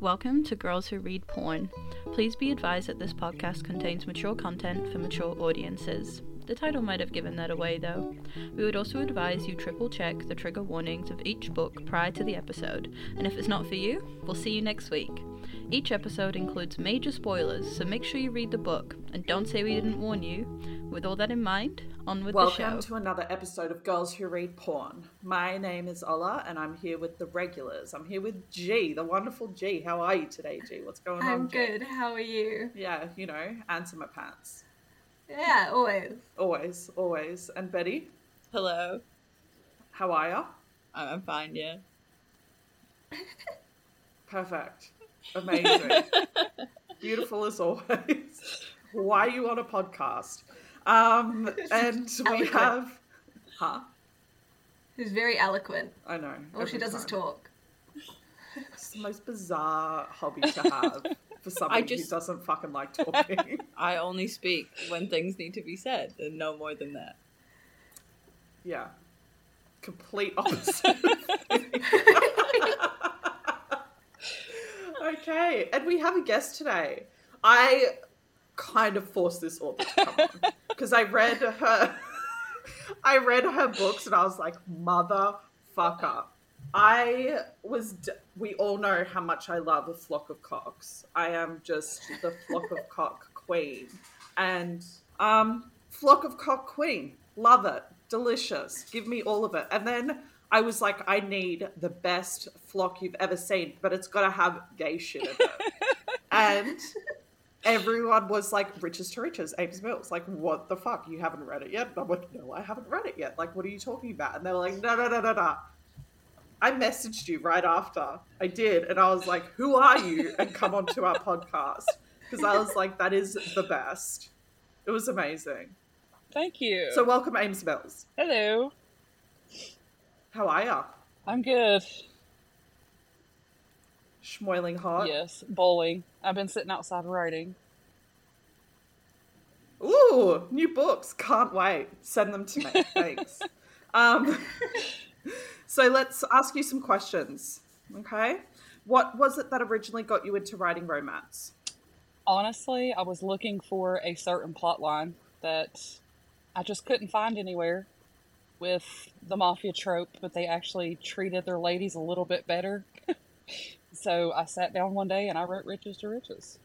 Welcome to Girls Who Read Porn. Please be advised that this podcast contains mature content for mature audiences. The title might have given that away though. We would also advise you triple check the trigger warnings of each book prior to the episode, and if it's not for you, we'll see you next week. Each episode includes major spoilers, so make sure you read the book and don't say we didn't warn you. With all that in mind, on with Welcome the show. Welcome to another episode of Girls Who Read Porn. My name is Ola, and I'm here with the regulars. I'm here with G, the wonderful G. How are you today, G? What's going on? I'm G? good. How are you? Yeah, you know, answer my pants. Yeah, always. Always, always. And Betty, Hello. how are ya? I- I'm fine, yeah. Perfect. Amazing. Beautiful as always. Why are you on a podcast? Um, and we Eloquent. have. Huh? Who's very eloquent. I know. All she every does is talk. It's the most bizarre hobby to have for somebody just- who doesn't fucking like talking. I only speak when things need to be said, and no more than that. yeah. Complete opposite. okay, and we have a guest today. I kind of forced this author to come on because I read her. I read her books and I was like, motherfucker. I was. D- we all know how much I love a flock of cocks. I am just the flock of cock queen, and um, flock of cock queen. Love it, delicious. Give me all of it. And then I was like, I need the best flock you've ever seen, but it's got to have gay shit in it. and everyone was like, riches to riches, Ames Mills. Like, what the fuck? You haven't read it yet? I'm like, no, I haven't read it yet. Like, what are you talking about? And they were like, no, no, no, no, no. I messaged you right after I did, and I was like, who are you? And come on to our podcast. Because I was like, that is the best. It was amazing. Thank you. So, welcome, Ames Mills. hello. How are ya? I'm good. Schmoiling hot? Yes, bowling. I've been sitting outside writing. Ooh, new books. Can't wait. Send them to me. Thanks. um, so let's ask you some questions. Okay. What was it that originally got you into writing romance? Honestly, I was looking for a certain plot line that I just couldn't find anywhere with the mafia trope, but they actually treated their ladies a little bit better. so I sat down one day and I wrote Riches to Riches.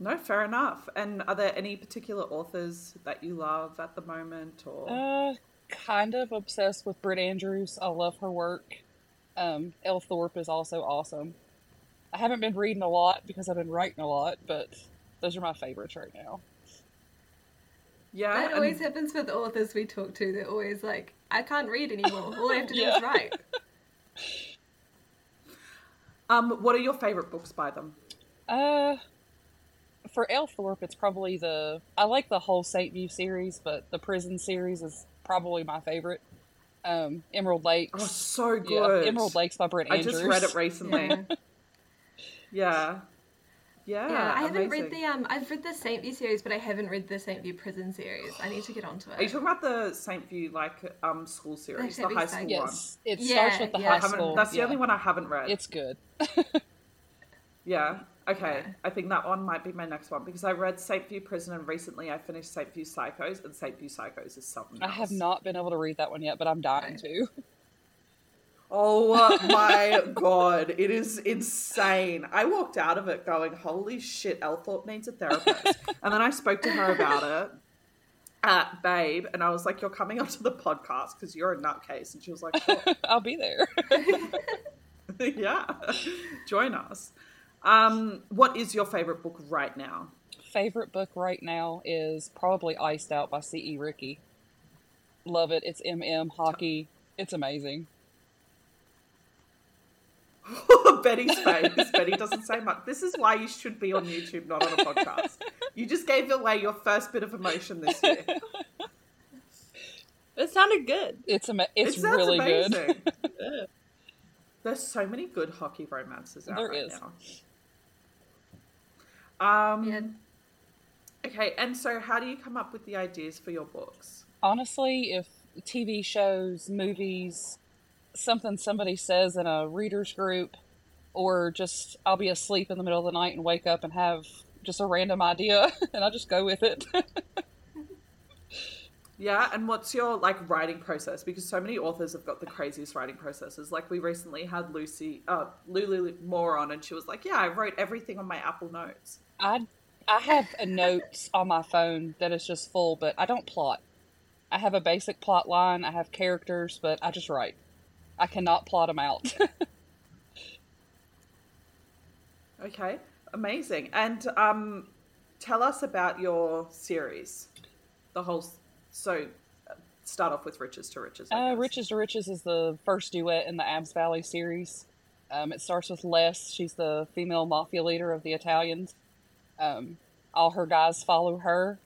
No, fair enough. And are there any particular authors that you love at the moment, or Uh, kind of obsessed with Britt Andrews. I love her work. Um, Elle Thorpe is also awesome. I haven't been reading a lot because I've been writing a lot, but those are my favorites right now. yeah? That always and- happens with authors we talk to. They're always like, I can't read anymore. All I have to do Yeah. is write. um, what are your favorite books by them? Uh, for Elle Thorpe, it's probably the I like the whole Saint View series, but the prison series is probably my favorite. Um, Emerald Lake. Oh, so yeah, good. Emerald Lakes by Britt I just read it recently. Yeah. Yeah. Yeah. Yeah, I haven't read the um. I've read the Saint View series, but I haven't read the Saint View prison series. I need to get onto it. Are you talking about the Saint View like um school series, the Saint high Saint- school Yes, it Yeah, starts with the yeah. one? High school. That's the yeah. only one I haven't read. It's good. Yeah. Okay. Yeah. I think that one might be my next one because I read Saint View Prison and recently I finished Saint View Psychos and Saint View Psychos is something. I have not been able to read that one yet, but I'm dying Right. to. Oh my god, it is insane. I walked out of it going, "Holy shit, Elle Thorpe needs a therapist." and then I spoke to her about it at Babe, and I was like, "You're coming onto the podcast because you're a nutcase," and she was like, "Sure." I'll be there. "Yeah, join us." Um, what is your favorite book right now? Favorite book right now is probably Iced Out by C.E. Ricci. Love it. It's MM hockey. It's amazing. Betty's face. Betty doesn't say much. This is why you should be on YouTube, not on a podcast. You just gave away your first bit of emotion this year. It sounded good. It's ama- It's it sounds really good. amazing. There's so many good hockey romances out There right is. now. Um, Yeah. Okay, and so how do you come up with the ideas for your books? Honestly, if TV shows, movies, something somebody says in a readers group, or just I'll be asleep in the middle of the night and wake up and have just a random idea and I just go with it. Yeah, and what's your like writing process? Because so many authors have got the craziest writing processes. Like we recently had Lucy, uh, Lulu Moore on, and she was like, "Yeah, I wrote everything on my Apple Notes." I I have a notes on my phone that is just full, but I don't plot. I have a basic plot line. I have characters, but I just write. I cannot plot them out. Okay, amazing. And um, tell us about your series, the whole. So, uh, start off with Riches to Riches. Uh. Riches to Riches is the first duet in the Abs Valley series. Um, it starts with Les. She's the female mafia leader of the Italians. Um, all her guys follow her.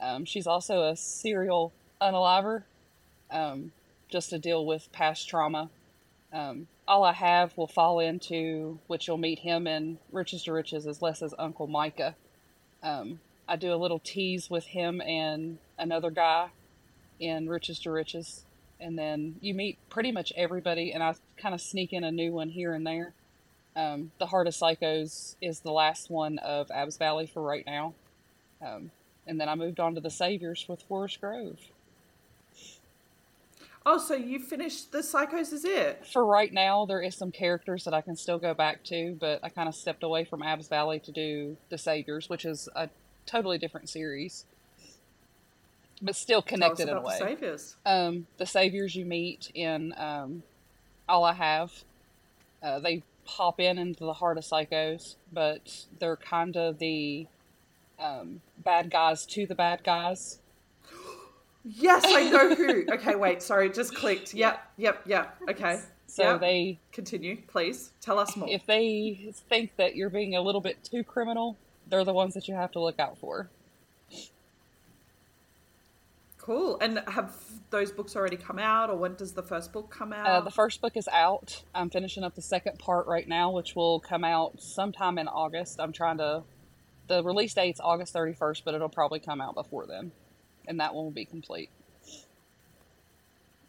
Um, she's also a serial unaliver, um, just to deal with past trauma. Um, all I have will fall into, which you'll meet him in Riches to Riches, is Les's uncle Micah. Um, I do a little tease with him and another guy in Riches to Riches and then you meet pretty much everybody, and I kind of sneak in a new one here and there. Um, the Heart of Psychos is the last one of Abs Valley for right now, um, and then I moved on to the Saviors with Forest Grove. Oh, so you finished the Psychos? Is it? For right now, there is some characters that I can still go back to, but I kind of stepped away from Abs Valley to do the Saviors, which is a totally different series, but still connected in a way. about the Saviors. um, the saviors you meet in um, All I Have, uh, they pop in into the heart of psychos, but they're kind of the um, bad guys to the bad guys. Yes, I know who. Okay, wait. Sorry, just clicked. Yep, yep, yep. Okay. So Yep. they, Continue, please. Tell us more. if they think that you're being a little bit too criminal, they're the ones that you have to look out for. Cool. And have those books already come out, or when does the first book come out? Uh, the first book is out. I'm finishing up the second part right now, which will come out sometime in August. I'm trying to. The release date's August 31st, but it'll probably come out before then, and that one will be complete.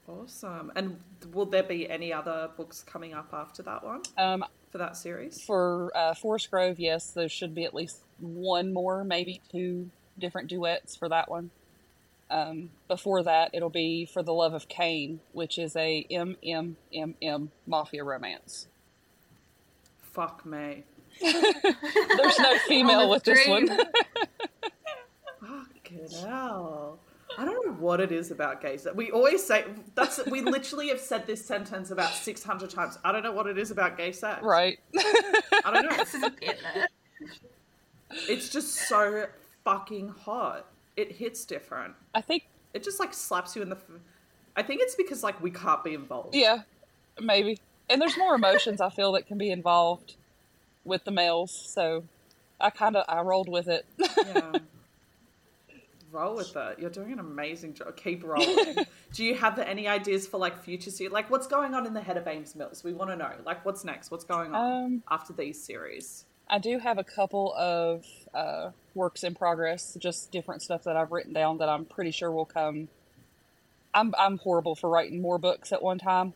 Awesome. And will there be any other books coming up after that one Um, for that series? for uh, Forest Grove, yes, there should be at least one more, maybe two different duets for that one. Um, before that, it'll be for the love of Cain, which is a MMMM mafia romance. Fuck me. There's no female with this one. Dream. Fucking hell. I don't know what it is about gays. that We always say that's we literally have said this sentence about six hundred times. I don't know what it is about gay sex. right. I don't know. This is a bit there. It's just so fucking hot. It hits different. I think, It just like slaps you in the. F- I think it's because like we can't be involved. yeah, maybe. And there's more emotions I feel that can be involved with the males, so I kind of I rolled with it. Yeah. Roll with it. You're doing an amazing job. Keep rolling. Do you have any ideas for like future series? Like what's going on in the head of Ames Mills? We want to know. Like what's next? What's going on Um, after these series? I do have a couple of uh, works in progress, just different stuff that I've written down that I'm pretty sure will come. I'm I'm horrible for writing more books at one time,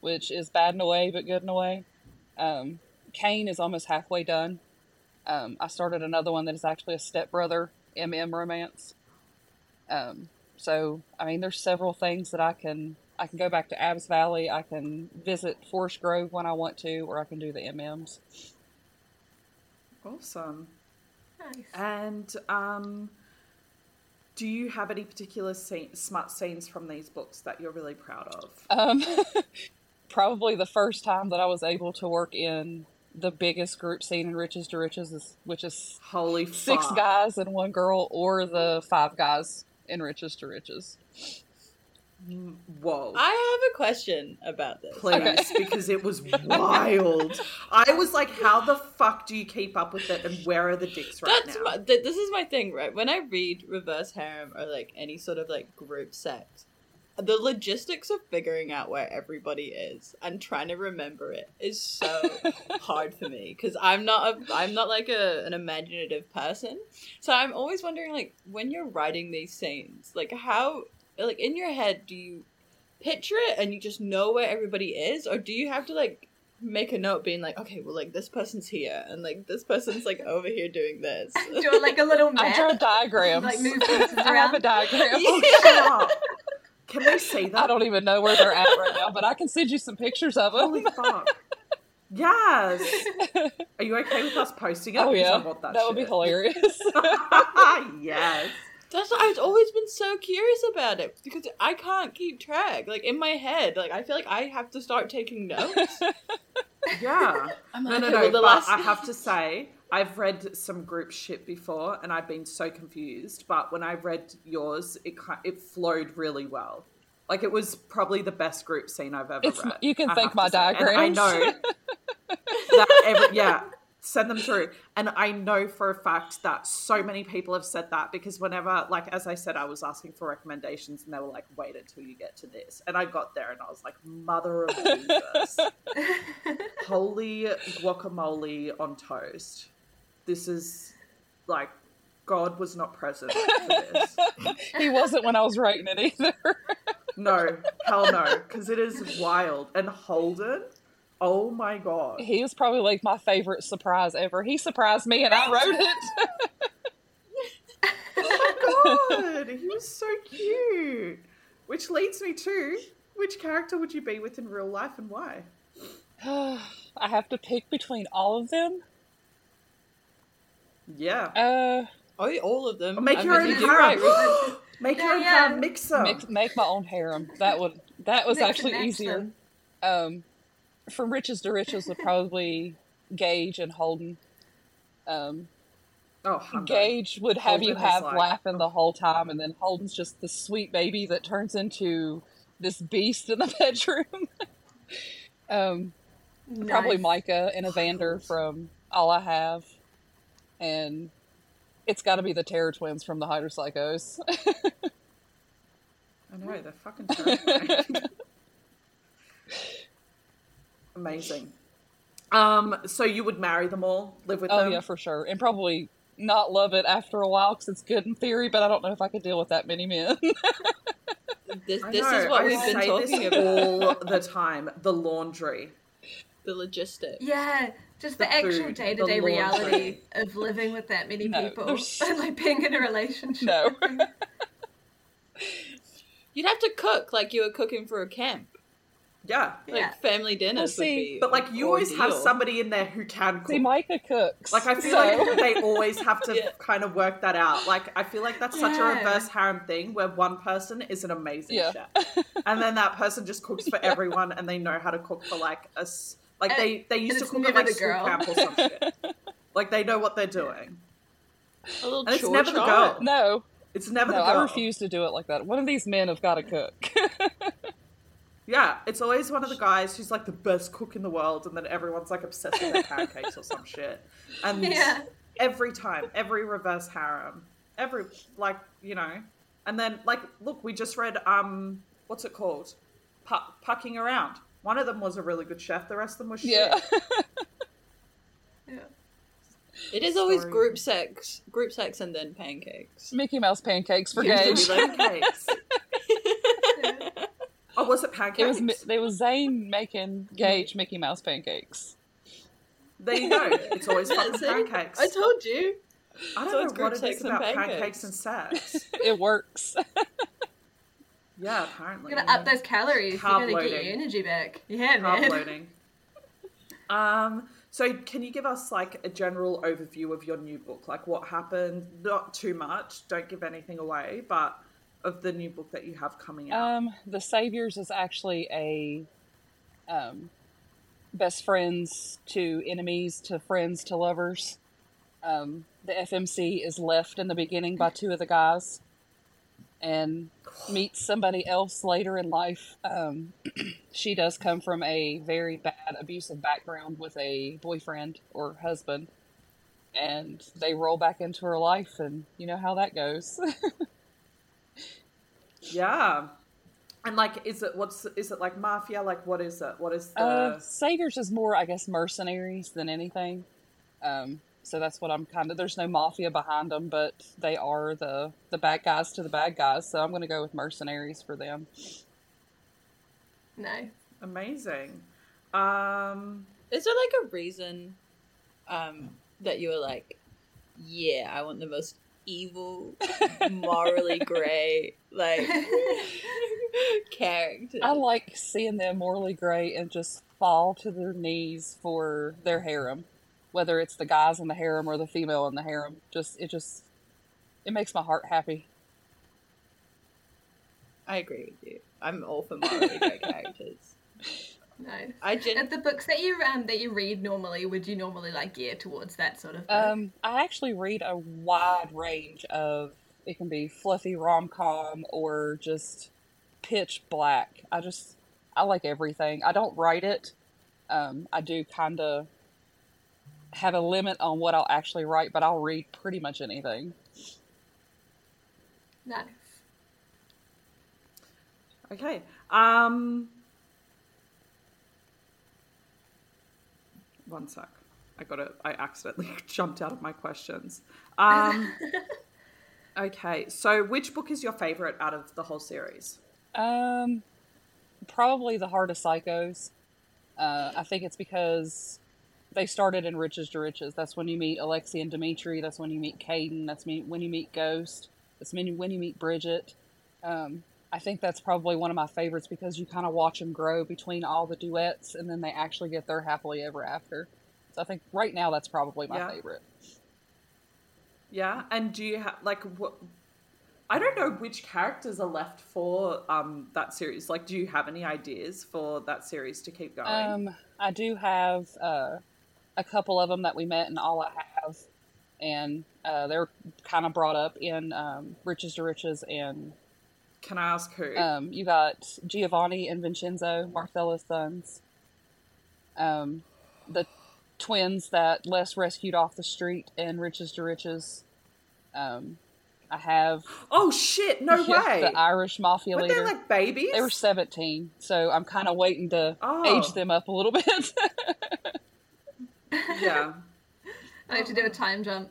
which is bad in a way but good in a way. Um, Kane is almost halfway done. Um, I started another one that is actually a stepbrother MM romance. Um, so I mean, there's several things that I can I can go back to Abs Valley. I can visit Forest Grove when I want to, or I can do the MMs. Awesome. Nice. And um, do you have any particular scene, smart scenes from these books that you're really proud of? Um, probably the first time that I was able to work in the biggest group scene in Riches to Riches, is, which is Holy six fuck. guys and one girl, or the five guys in Riches to Riches. Whoa. I have a question about this. Please, Okay. because it was wild. I was like, how the fuck do you keep up with it and where are the dicks right That's now? my, th- this is my thing, right? When I read reverse harem or like any sort of like group sex, the logistics of figuring out where everybody is and trying to remember it is so hard for me because I'm not a I'm not like a an imaginative person, so I'm always wondering like when you're writing these scenes, like how like in your head do you picture it and you just know where everybody is, or do you have to like make a note being like, okay, well, like this person's here, and like this person's like over here doing this. Do like a little I map. draw diagrams. Like move pieces I have a diagram. Shut up. Can we see that? I don't even know where they're at right now, but I can send you some pictures of them. Holy fuck. Yes. Are you okay with us posting it? oh Because I yeah, want that, that, would be hilarious. yes. That's why I've always been so curious about it because I can't keep track. Like in my head, like I feel like I have to start taking notes. Yeah. I'm No, like, no, okay, no. well, the but last I have to say, I've read some group shit before, and I've been so confused. But when I read yours, it it flowed really well. Like it was probably the best group scene I've ever It's- read. you can I thank my to say. And I know that every, yeah. Send them through. And I know for a fact that so many people have said that because whenever, like, as I said, I was asking for recommendations and they were like, wait until you get to this. And I got there and I was like, mother of Jesus. Holy guacamole on toast. This is like, God was not present for this. he wasn't when I was writing it either. No, hell no, because it is wild. And Holden, oh my God. he was probably like my favorite surprise ever. He surprised me and I wrote it. Oh my god, he was so cute. Which leads me to which character would you be with in real life and why? I have to pick between all of them. Yeah. Uh, oh, all of them. Make I your mean, own you're harem. right. Make Yeah, your own yeah. harem mixer. make, make my own harem. That would that was Mix actually match easier. Um, from riches to riches would probably Gage and Holden. Um, oh, hundo. Gage would have you Holden is have like- laughing the whole time, and then Holden's just the sweet baby that turns into this beast in the bedroom. um, probably Micah and Evander from All I Have, and it's got to be the Terror Twins from the Heart of Psychos. I know, they're fucking terrifying. Amazing. Um, so you would marry them all, live with oh them? yeah, for sure, and probably not love it after a while because it's good in theory, but I don't know if I could deal with that many men. This, this is what I we've been talking about. all the time. The laundry. The logistics. Yeah, just the, The actual day to day reality of living with that many No, people there's- and like being in a relationship. No. You'd have to cook like you were cooking for a camp. Yeah. Like Yeah. family dinners see, would be. But like you always have somebody in there who can cook. See, Micah cooks. Like I feel so- like they always have to Yeah. kind of work that out. Like I feel like that's such a reverse harem thing where one person is an amazing Yeah. chef, and then that person just cooks for everyone, and they know how to cook for like a like And- they they used to it's cook at like the school girl. camp or some shit. Like they know what they're doing, a little and it's chore never the girl. no, It's never no, the girl. I refuse to do it like that. One of these men have got to cook. Yeah, it's always one of the guys who's like the best cook in the world, and then everyone's like obsessed with their pancakes or some shit. And Yeah. every time, every reverse harem, every like you know, and then like look, we just read um, what's it called, Pu- pucking around. One of them was a really good chef. The rest of them was shit. yeah. Yeah. It is always Sorry. group sex, group sex, and then pancakes. Mickey Mouse pancakes for Usually Gage. pancakes. Yeah. Oh, was it It pancakes? was Mi- it was Zane making Gage Mickey Mouse pancakes. there you go. It's always fucking See? pancakes. I told you. I don't it's know what it is about pancakes. pancakes and sex. It works. Yeah, apparently. You're gonna up those calories. Carb You're gonna get loading. your energy back. Yeah, Carb man. loading. Um, so can you give us like a general overview of your new book? Like what happened? Not too much. Don't give anything away, but of the new book that you have coming out. Um, the Saviors is actually a um, best friends to enemies to friends to lovers. Um, the FMC is left in the beginning by two of the guys and meets somebody else later in life. Um, she does come from a very bad abusive background with a boyfriend or husband. And they roll back into her life, and you know how that goes. yeah. And like, is it what's is it like mafia? Like, what is it? What is the? Uh, Saviors is more, I guess, mercenaries than anything. Um, so that's what I'm kind of. There's no mafia behind them, but they are the the bad guys to the bad guys. So I'm going to go with mercenaries for them. No. Amazing. Um, Is there like a reason um that you were like, yeah, I want the most evil, morally grey, like character? I like seeing them morally gray and just fall to their knees for their harem, whether it's the guys in the harem or the female in the harem. Just it just it makes my heart happy. I agree with you. I'm all for morally grey characters. Nice. I gen- And the books that you um that you read normally, would you normally like gear towards that sort of? book? Um, I actually read a wide range of. It can be fluffy rom com or just pitch black. I just I like everything. I don't write it. Um, I do kind of have a limit on what I'll actually write, but I'll read pretty much anything. nice. okay. Um, one sec. I got it. I accidentally jumped out of my questions. Um, okay. So, which book is your favorite out of the whole series? Um, probably the Heart of Psychos. Uh, I think it's because they started in Riches to Riches. That's when you meet Alexi and Dimitri. That's when you meet Caden. That's when you meet Ghost. That's when you, when you meet Bridget. Um, I think that's probably one of my favorites because you kind of watch them grow between all the duets and then they actually get their happily ever after. So I think right now that's probably my Yeah. favorite. Yeah. And do you have like what? I don't know which characters are left for um, that series. Like, do you have any ideas for that series to keep going? Um, I do have uh, a couple of them that we met in All I Have, and uh, they're kind of brought up in um, Riches to Riches, and Can I ask who? um, you got Giovanni and Vincenzo, Marcella's sons, um, the twins that Les rescued off the street in Riches to Riches. Um, I have oh shit! No yeah, way. the Irish mafia Were leader. they like babies? They were 17, so I'm kind of waiting to Oh. age them up a little bit. yeah. I have to do a time jump.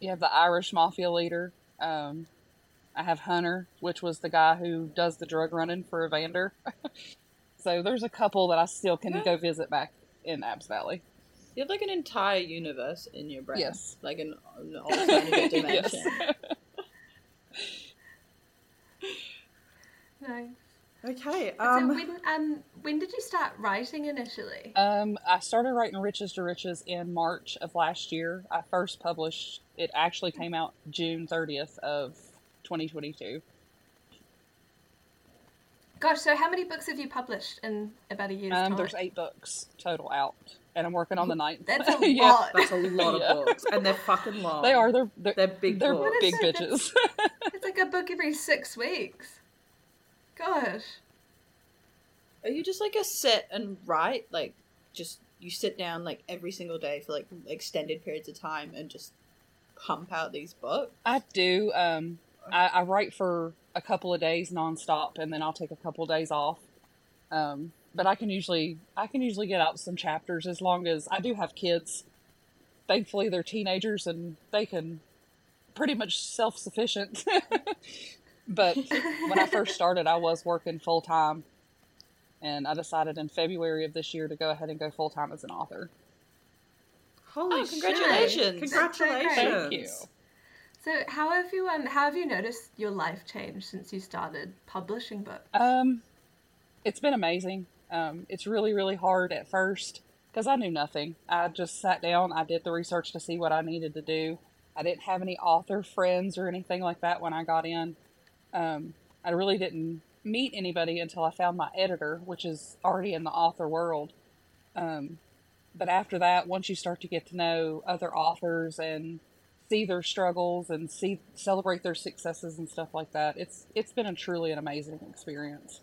you have the Irish mafia leader. Um, I have Hunter, which was the guy who does the drug running for Evander. so there's a couple that I still can Yeah. go visit back in Abs Valley. You have like an entire universe in your brain. Yes. Like an, an alternative dimension. Yes. Nice. Okay. so Um. when um when did you start writing initially? Um, I started writing Riches to Riches in March of last year. I first published it actually came out June 30th of 2022. Gosh, so how many books have you published in about a year's Um, time? there's eight books total out, and I'm working on the ninth. That's a Yeah. lot. That's a lot Yeah. of books, and they're fucking long. They are. They're they're, They're big they're books. big it? bitches. It's like a book every six weeks. Gosh. Are you just like a sit and write? Like, just you sit down like every single day for like extended periods of time and just pump out these books? I do. Um, I, I write for a couple of days nonstop, and then I'll take a couple of days off. Um, but I can usually I can usually get out some chapters as long as I do have kids. Thankfully, they're teenagers and they can pretty much self sufficient. but when I first started, I was working full time, and I decided in February of this year to go ahead and go full time as an author. Holy Oh, shit. congratulations. Congratulations! Thank you. So how have you um how have you noticed your life change since you started publishing books? Um, it's been amazing. Um, it's really, really hard at first because I knew nothing. I just sat down, I did the research to see what I needed to do. I didn't have any author friends or anything like that when I got in. Um, I really didn't meet anybody until I found my editor, which is already in the author world. Um, but after that, once you start to get to know other authors and see their struggles and see celebrate their successes and stuff like that, it's it's been a truly an amazing experience.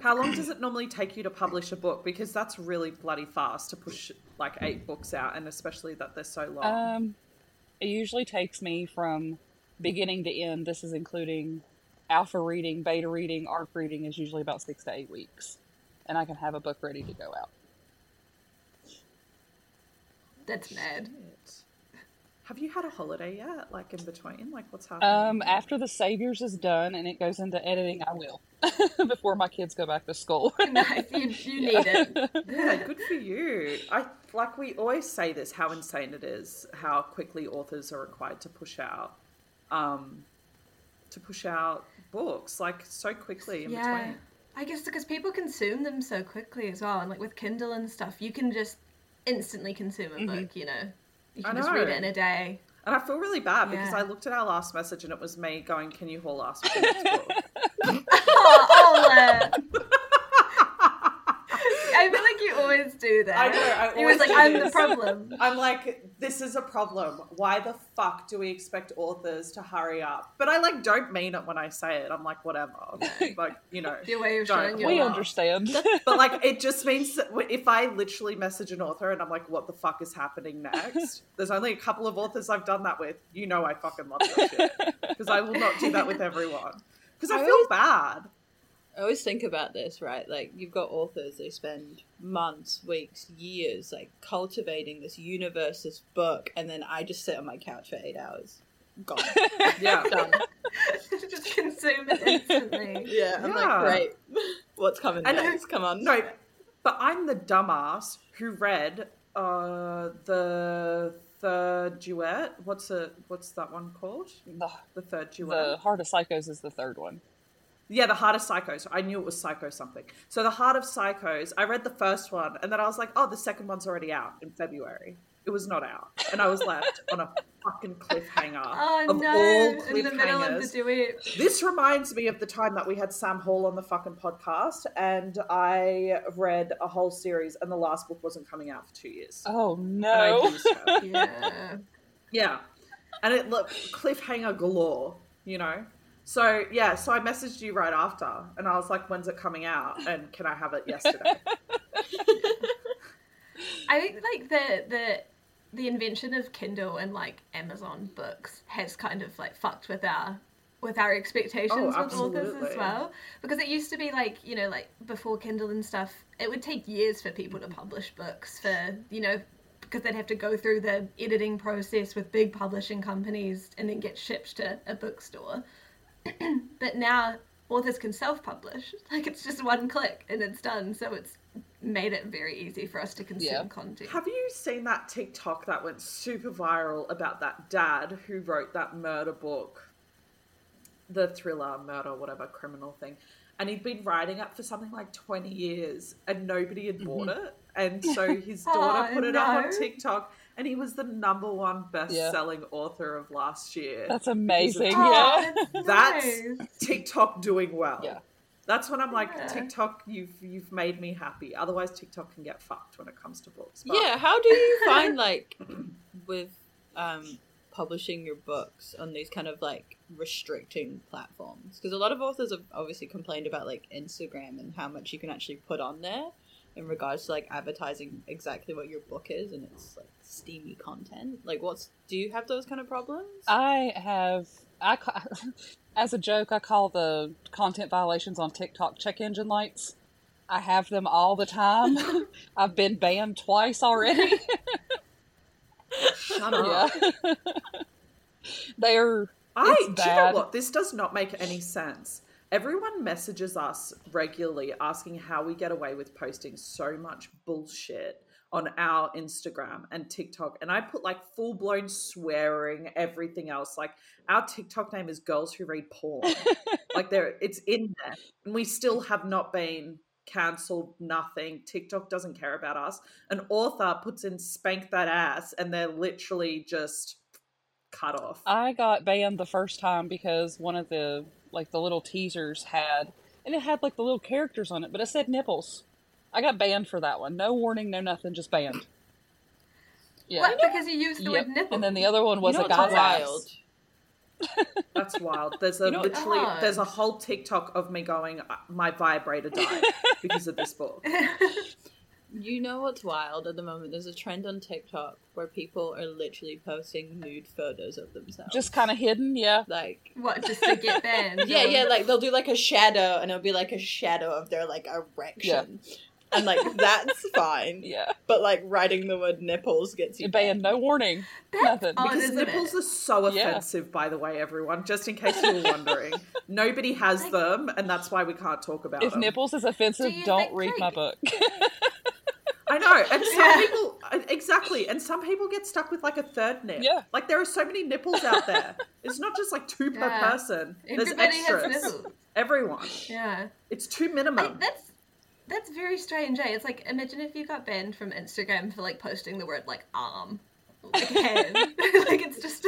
How long does it normally take you to publish a book? Because that's really bloody fast to push like eight books out, and especially that they're so long. Um, it usually takes me from beginning to end. This is including alpha reading, beta reading, arc reading is usually about six to eight weeks, and I can have a book ready to go out. That's mad. Have you had a holiday yet? Like in between? Like what's happening? Um, after the Saviors is done and it goes into editing, I will before my kids go back to school. nice. You, you need it. yeah, good for you. I like we always say this how insane it is how quickly authors are required to push out um to push out books like so quickly in Yeah. between. I guess because people consume them so quickly as well, and like with Kindle and stuff, you can just instantly consume a mm-hmm. book. You know, you can just read it in a day. And I feel really bad because I looked at our last message and it was me going, Can you haul the next? Oh, Ola! I feel like you always do that. I know, I He was always like, do "I'm the problem." I'm like, this is a problem. Why the fuck do we expect authors to hurry up? But I like don't mean it when I say it. I'm like, whatever. Like, you know. Your way of Don't. showing your we love. understand. But like, it just means that if I literally message an author and I'm like, what the fuck is happening next? There's only a couple of authors I've done that with. You know, I fucking love that shit. Because I will not do that with everyone. Because I I feel always- bad. I always think about this, right? Like you've got authors, they spend months, weeks, years like cultivating this universe, this book, and then I just sit on my couch for eight hours. Gone. Yeah. Done. just consume it instantly. Yeah, I'm Yeah. like, great. What's coming And- next? Come on. No, but I'm the dumbass who read uh, the third duet. What's it? What's that one called? the, The third duet. the Heart of Psychos is the third one. Yeah, the Heart of Psychos. I knew it was Psycho something. So the Heart of Psychos. I read the first one, and then I was like, oh, the second one's already out in February. It was not out, and I was left on a fucking cliffhanger Oh of no! all In the middle of cliffhangers. the duet. This reminds me of the time that we had Sam Hall on the fucking podcast, and I read a whole series, and the last book wasn't coming out for two years. Oh And I no! Yeah. Yeah, and it looked cliffhanger galore, you know. So yeah, so I messaged you right after, and I was like, "When's it coming out? And can I have it yesterday?" I think like the the the invention of Kindle and like Amazon books has kind of like fucked with our with our expectations Oh, with authors as well. Because it used to be like, you know, like before Kindle and stuff, it would take years for people to publish books for, you know, because they'd have to go through the editing process with big publishing companies and then get shipped to a bookstore. but now authors can self-publish. Like it's just one click and it's done. So it's made it very easy for us to consume Yeah. content. have you seen that TikTok that went super viral about that dad who wrote that murder book, the thriller, murder, whatever criminal thing? And he'd been writing it for something like 20 years and nobody had bought mm-hmm. it. And so his daughter Oh, put it up on. TikTok and he was the number one best selling author of last year. That's amazing. Oh, Yeah. that's That's nice. TikTok doing well. Yeah. That's when I'm like, Yeah. TikTok, you've you've made me happy. Otherwise, TikTok can get fucked when it comes to books. But Yeah, how do you find like with um publishing your books on these kind of like restricting platforms? Because a lot of authors have obviously complained about like Instagram and how much you can actually put on there in regards to like advertising exactly what your book is and it's like steamy content. Like what's do you have those kind of problems? I have I ca- as a joke I call the content violations on TikTok check engine lights. I have them all the time. I've been banned twice already. shut up. yeah. They're I It's do you know what? This does not make any sense. Everyone messages us regularly asking how we get away with posting so much bullshit on our Instagram and TikTok. And I put like full blown swearing, everything else. Like our TikTok name is Girls Who Read Porn. like there it's in there. And we still have not been cancelled, nothing. TikTok doesn't care about us. An author puts in spank that ass and they're literally just cut off. I got banned the first time because one of the like the little teasers had and it had like the little characters on it, but it said nipples. I got banned for that one. No warning, no nothing, just banned. Yeah. What? Because you used the Yep. word nipple. And then the other one was you know a what's guy's wild? That's wild. There's a You know- literally there's a whole TikTok of me going, "Uh, my vibrator died because of this book. You know what's wild at the moment? There's a trend on TikTok where people are literally posting nude photos of themselves. Just kind of hidden, yeah. like what? Just to get banned? yeah, yeah, like they'll do like a shadow and it'll be like a shadow of their like erection. And like that's fine. Yeah. But like writing the word nipples gets you You banned, no warning. That's Nothing. odd, Because isn't nipples it? are so Yeah. offensive, by the way, everyone. Just in case you were wondering, nobody has Like- them, and that's why we can't talk about them. If them. nipples is offensive, Do don't think, read my book. I know, and some Yeah. people uh, exactly, and some people get stuck with like a third nip. Yeah. like there are so many nipples out there. It's not just like two per person. There's Everybody has extras. nipples. Everyone. Yeah. It's two I, minimum. that's that's very strange. Eh? It's like imagine if you got banned from Instagram for like posting the word like arm, like hand, like it's just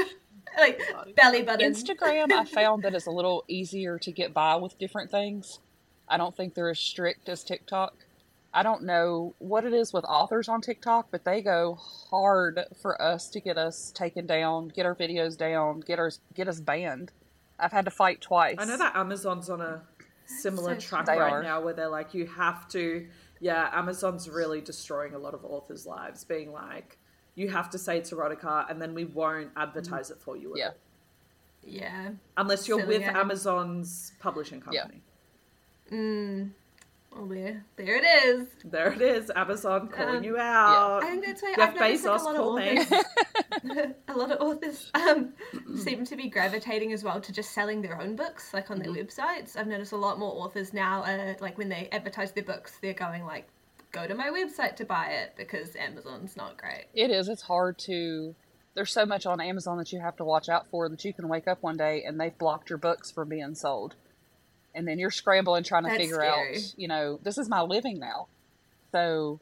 like belly button. Instagram, I found that it's a little easier to get by with different things. I don't think they're as strict as TikTok. I don't know what it is with authors on TikTok, but they go hard for us to get us taken down, get our videos down, get us get us banned. I've had to fight twice. I know that Amazon's on a similar so track right are. now where they're like, you have to. Yeah, Amazon's really destroying a lot of authors' lives, being like, you have to say it's erotica, and then we won't advertise it for you. Yeah. all. yeah. Unless you're with yeah. Amazon's publishing Yeah. company. Mm. Oh there, there it is. There it is, Amazon calling Um, you out. I think that's why Jeff I've noticed like, a lot call of authors, a lot of authors um, seem to be gravitating as well to just selling their own books, like on their Mm-hmm. websites. I've noticed a lot more authors now, uh, like when they advertise their books, they're going like, "Go to my website to buy it because Amazon's not great." It is. It's hard to. There's so much on Amazon that you have to watch out for that you can wake up one day and they've blocked your books from being sold. And then you're scrambling trying to That's figure scary. out, you know, this is my living now. So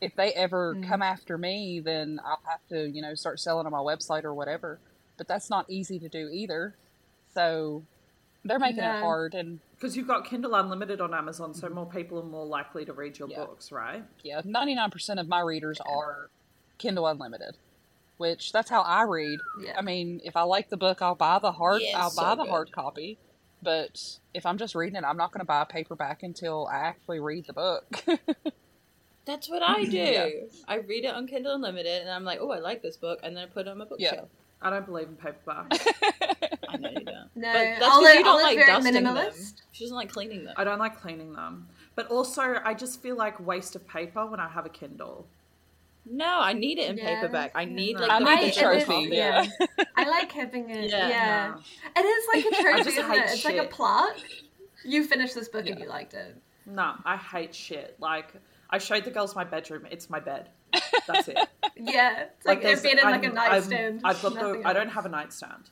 if they ever Mm. come after me, then I'll have to, you know, start selling on my website or whatever. But that's not easy to do either. So they're making it hard. And Because you've got Kindle Unlimited on Amazon, so more people are more likely to read your. Yeah. books, right? yeah, 99% of my readers are Kindle Unlimited, which that's how I read. Yeah. I mean, if I like the book, I'll buy the hard. Yeah, I'll so buy the good. hard copy. But if I'm just reading it, I'm not going to buy a paperback until I actually read the book. That's what I do. Yeah. I read it on Kindle Unlimited, and I'm like, oh, I like this book, and then I put it on my bookshelf. I don't believe in paperback. I know you don't. No, but that's Olive- because you don't Olive's like very dusting them. minimalist. She doesn't like cleaning them. I don't like cleaning them. But also, I just feel like waste of paper when I have a Kindle. No, I need it in Yeah. paperback. I need like I the need I- the physical it is- trophy. copy. Yeah. I like having it. Yeah. Yeah, Nah. it is like a trophy, isn't hate it? It's like a shit. plaque. You finished this book and you liked it. No, I hate shit. Like, I showed the girls my bedroom. It's my bed. That's it. Yeah, it's like, there's- they've been in like a I'm- nightstand. I'm- I've got the. I don't have a nightstand.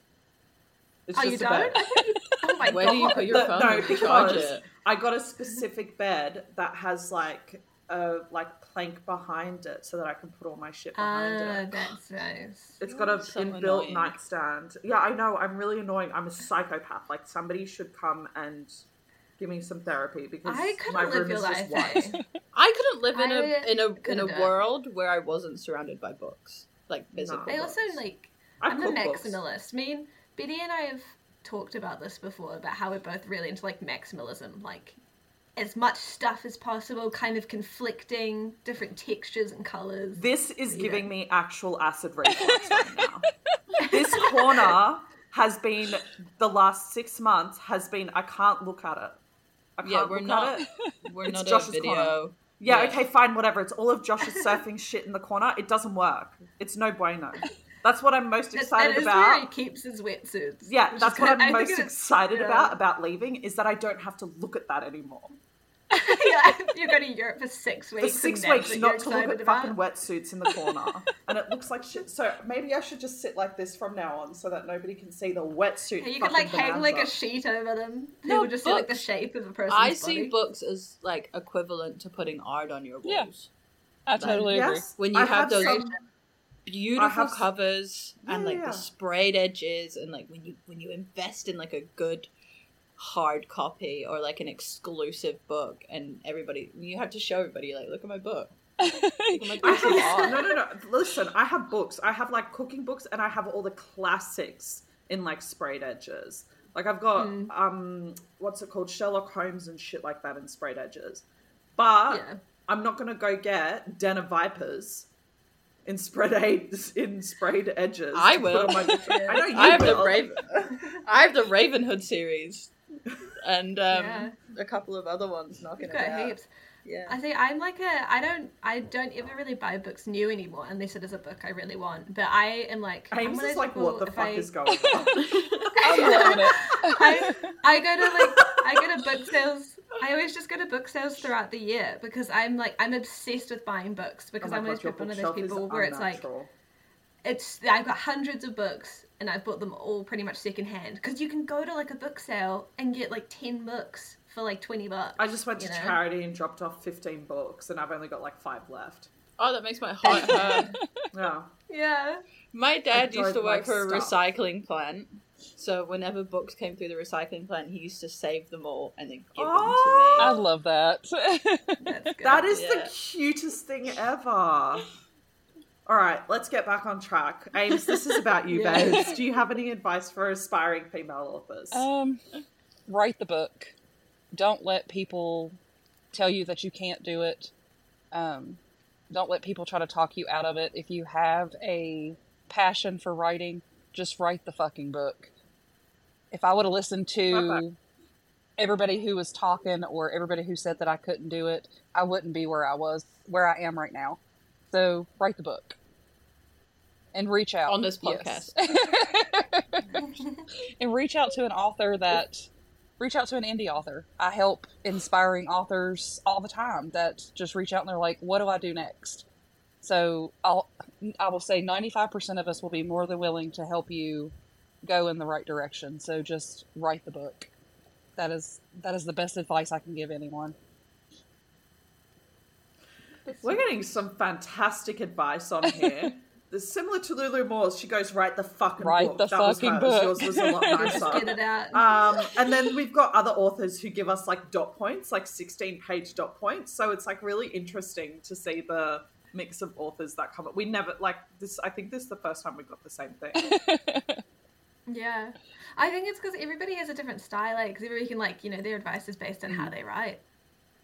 It's Oh, just you a don't? bed. I thought you- oh my Where god! do you put your The- phone no, because? I got a specific bed that has like a like plank behind it, so that I can put all my shit behind Ah, it. that's nice. It's got a So inbuilt annoying. nightstand. Yeah, I know. I'm really annoying. I'm a psychopath. Like somebody should come and give me some therapy because I couldn't my live room your is life. just white. I couldn't live in I a in a in a do it. world where I wasn't surrounded by books, like physical. I also like. I I'm a cook books. maximalist. I mean, Betty and I have talked about this before about how we're both really into like maximalism, like as much stuff as possible, kind of conflicting, different textures and colors. This is Yeah. giving me actual acid reflux right now. this corner has been the last six months has been. I can't look at it. I can't yeah, we're look not at it. we're It's not Josh's a video. Yeah, Yeah. okay, fine, whatever. It's all of Josh's surfing shit in the corner. It doesn't work. It's no bueno. That's what I'm most That- excited that is where he keeps his wetsuits. Yeah, that's what I'm of- most excited yeah. about about leaving is that I don't have to look at that anymore. yeah, you're going to Europe for six weeks. For weeks. six weeks, what not you're to look at about. fucking wetsuits in the corner, and it looks like shit. So maybe I should just sit like this from now on, so that nobody can see the wetsuit. Yeah, you fucking could like hang like a sheet over them. They No, would just see like the shape of a person's I body. see books as like equivalent to putting art on your walls. Yeah. walls. I totally agree. Yes, When you I have those some- Beautiful I have s- covers and like yeah. the sprayed edges and like when you when you invest in like a good hard copy or like an exclusive book and everybody you have to show everybody like look at my book. Look at my I piece of have no, no, no. Listen, I have books. I have like cooking books, and I have all the classics in like sprayed edges. Like I've got Mm. um, what's it called, Sherlock Holmes and shit like that in sprayed edges. But Yeah. I'm not gonna go get Den of Vipers in sprayed ed- in sprayed edges. I will. on my- I know you I have the. Raven I have the Ravenhood series and um Yeah. a couple of other ones knocking We've got about. heaps. Yeah. I think I'm like a I don't I don't ever really buy books new anymore unless it is a book I really want. But I am like I'm Ames one of is like, what the if fuck I, is going on? I'm loving it. I, I go to like I go to book sales. I always just go to book sales throughout the year because I'm like I'm obsessed with buying books because Oh I'm always God, your one of those people where it's like it's I've got hundreds of books and I've bought them all pretty much secondhand because you can go to like a book sale and get like ten books for like twenty bucks. I just went to know? charity and dropped off 15 books, and I've only got like five left. Oh, that makes my heart hurt. Yeah. Yeah. My dad don't used to work like for a stuff. recycling plant. So whenever books came through the recycling plant, he used to save them all and then give Oh! I them to me. I love that. That's. That is Yeah. the cutest thing ever. All right, let's get back on track. Ames, this is about you, Yeah. babes. Do you have any advice for aspiring female authors? um, write the book. Don't let people tell you that you can't do it. Um, don't let people try to talk you out of it. If you have a passion for writing, just write the fucking book. If I would have listened to Okay. everybody who was talking or everybody who said that I couldn't do it, I wouldn't be where I was, where I am right now. So write the book and reach out On this Yes. and reach out to an author that reach out to an indie author. I help inspiring authors all the time that just reach out and they're like, "What do I do next?" So I'll I will say ninety five percent of us will be more than willing to help you go in the right direction. So just write the book. That is that is the best advice I can give anyone. We're getting some fantastic advice on here. There's similar to Lulu Moore's. She goes, write the fucking Write book. the that was fucking hers. book. Yours was a lot Just get it out. um, and then we've got other authors who give us like dot points, like 16 page dot points. So it's like really interesting to see the mix of authors that come up. We never like this. I think this is the first time we got the same thing. Yeah, I think it's because everybody has a different style. like, because everybody can like, you know, their advice is based on how they write.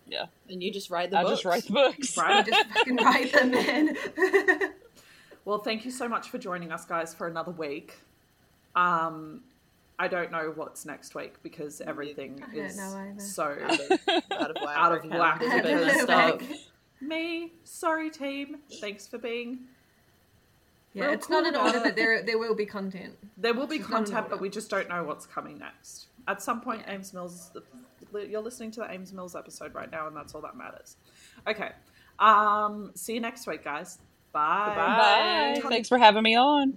Yeah. And you just write the I books. just write the books. Right. You just fucking write them, in. Well, thank you so much for joining us, guys, for another week. Um, I don't know what's next week because everything I is so out of, out of whack. Out of whack There's of me. Sorry, team. Thanks for being. Yeah, Real it's not in cool order about- that there there will be content. There will be It's content, but we just don't know what's coming next. At some point, Yeah. Ames Mills. You're listening to the Ames Mills episode right now, and that's all that matters. Okay. Um. See you next week, guys. Bye. Bye. Thanks for having me on.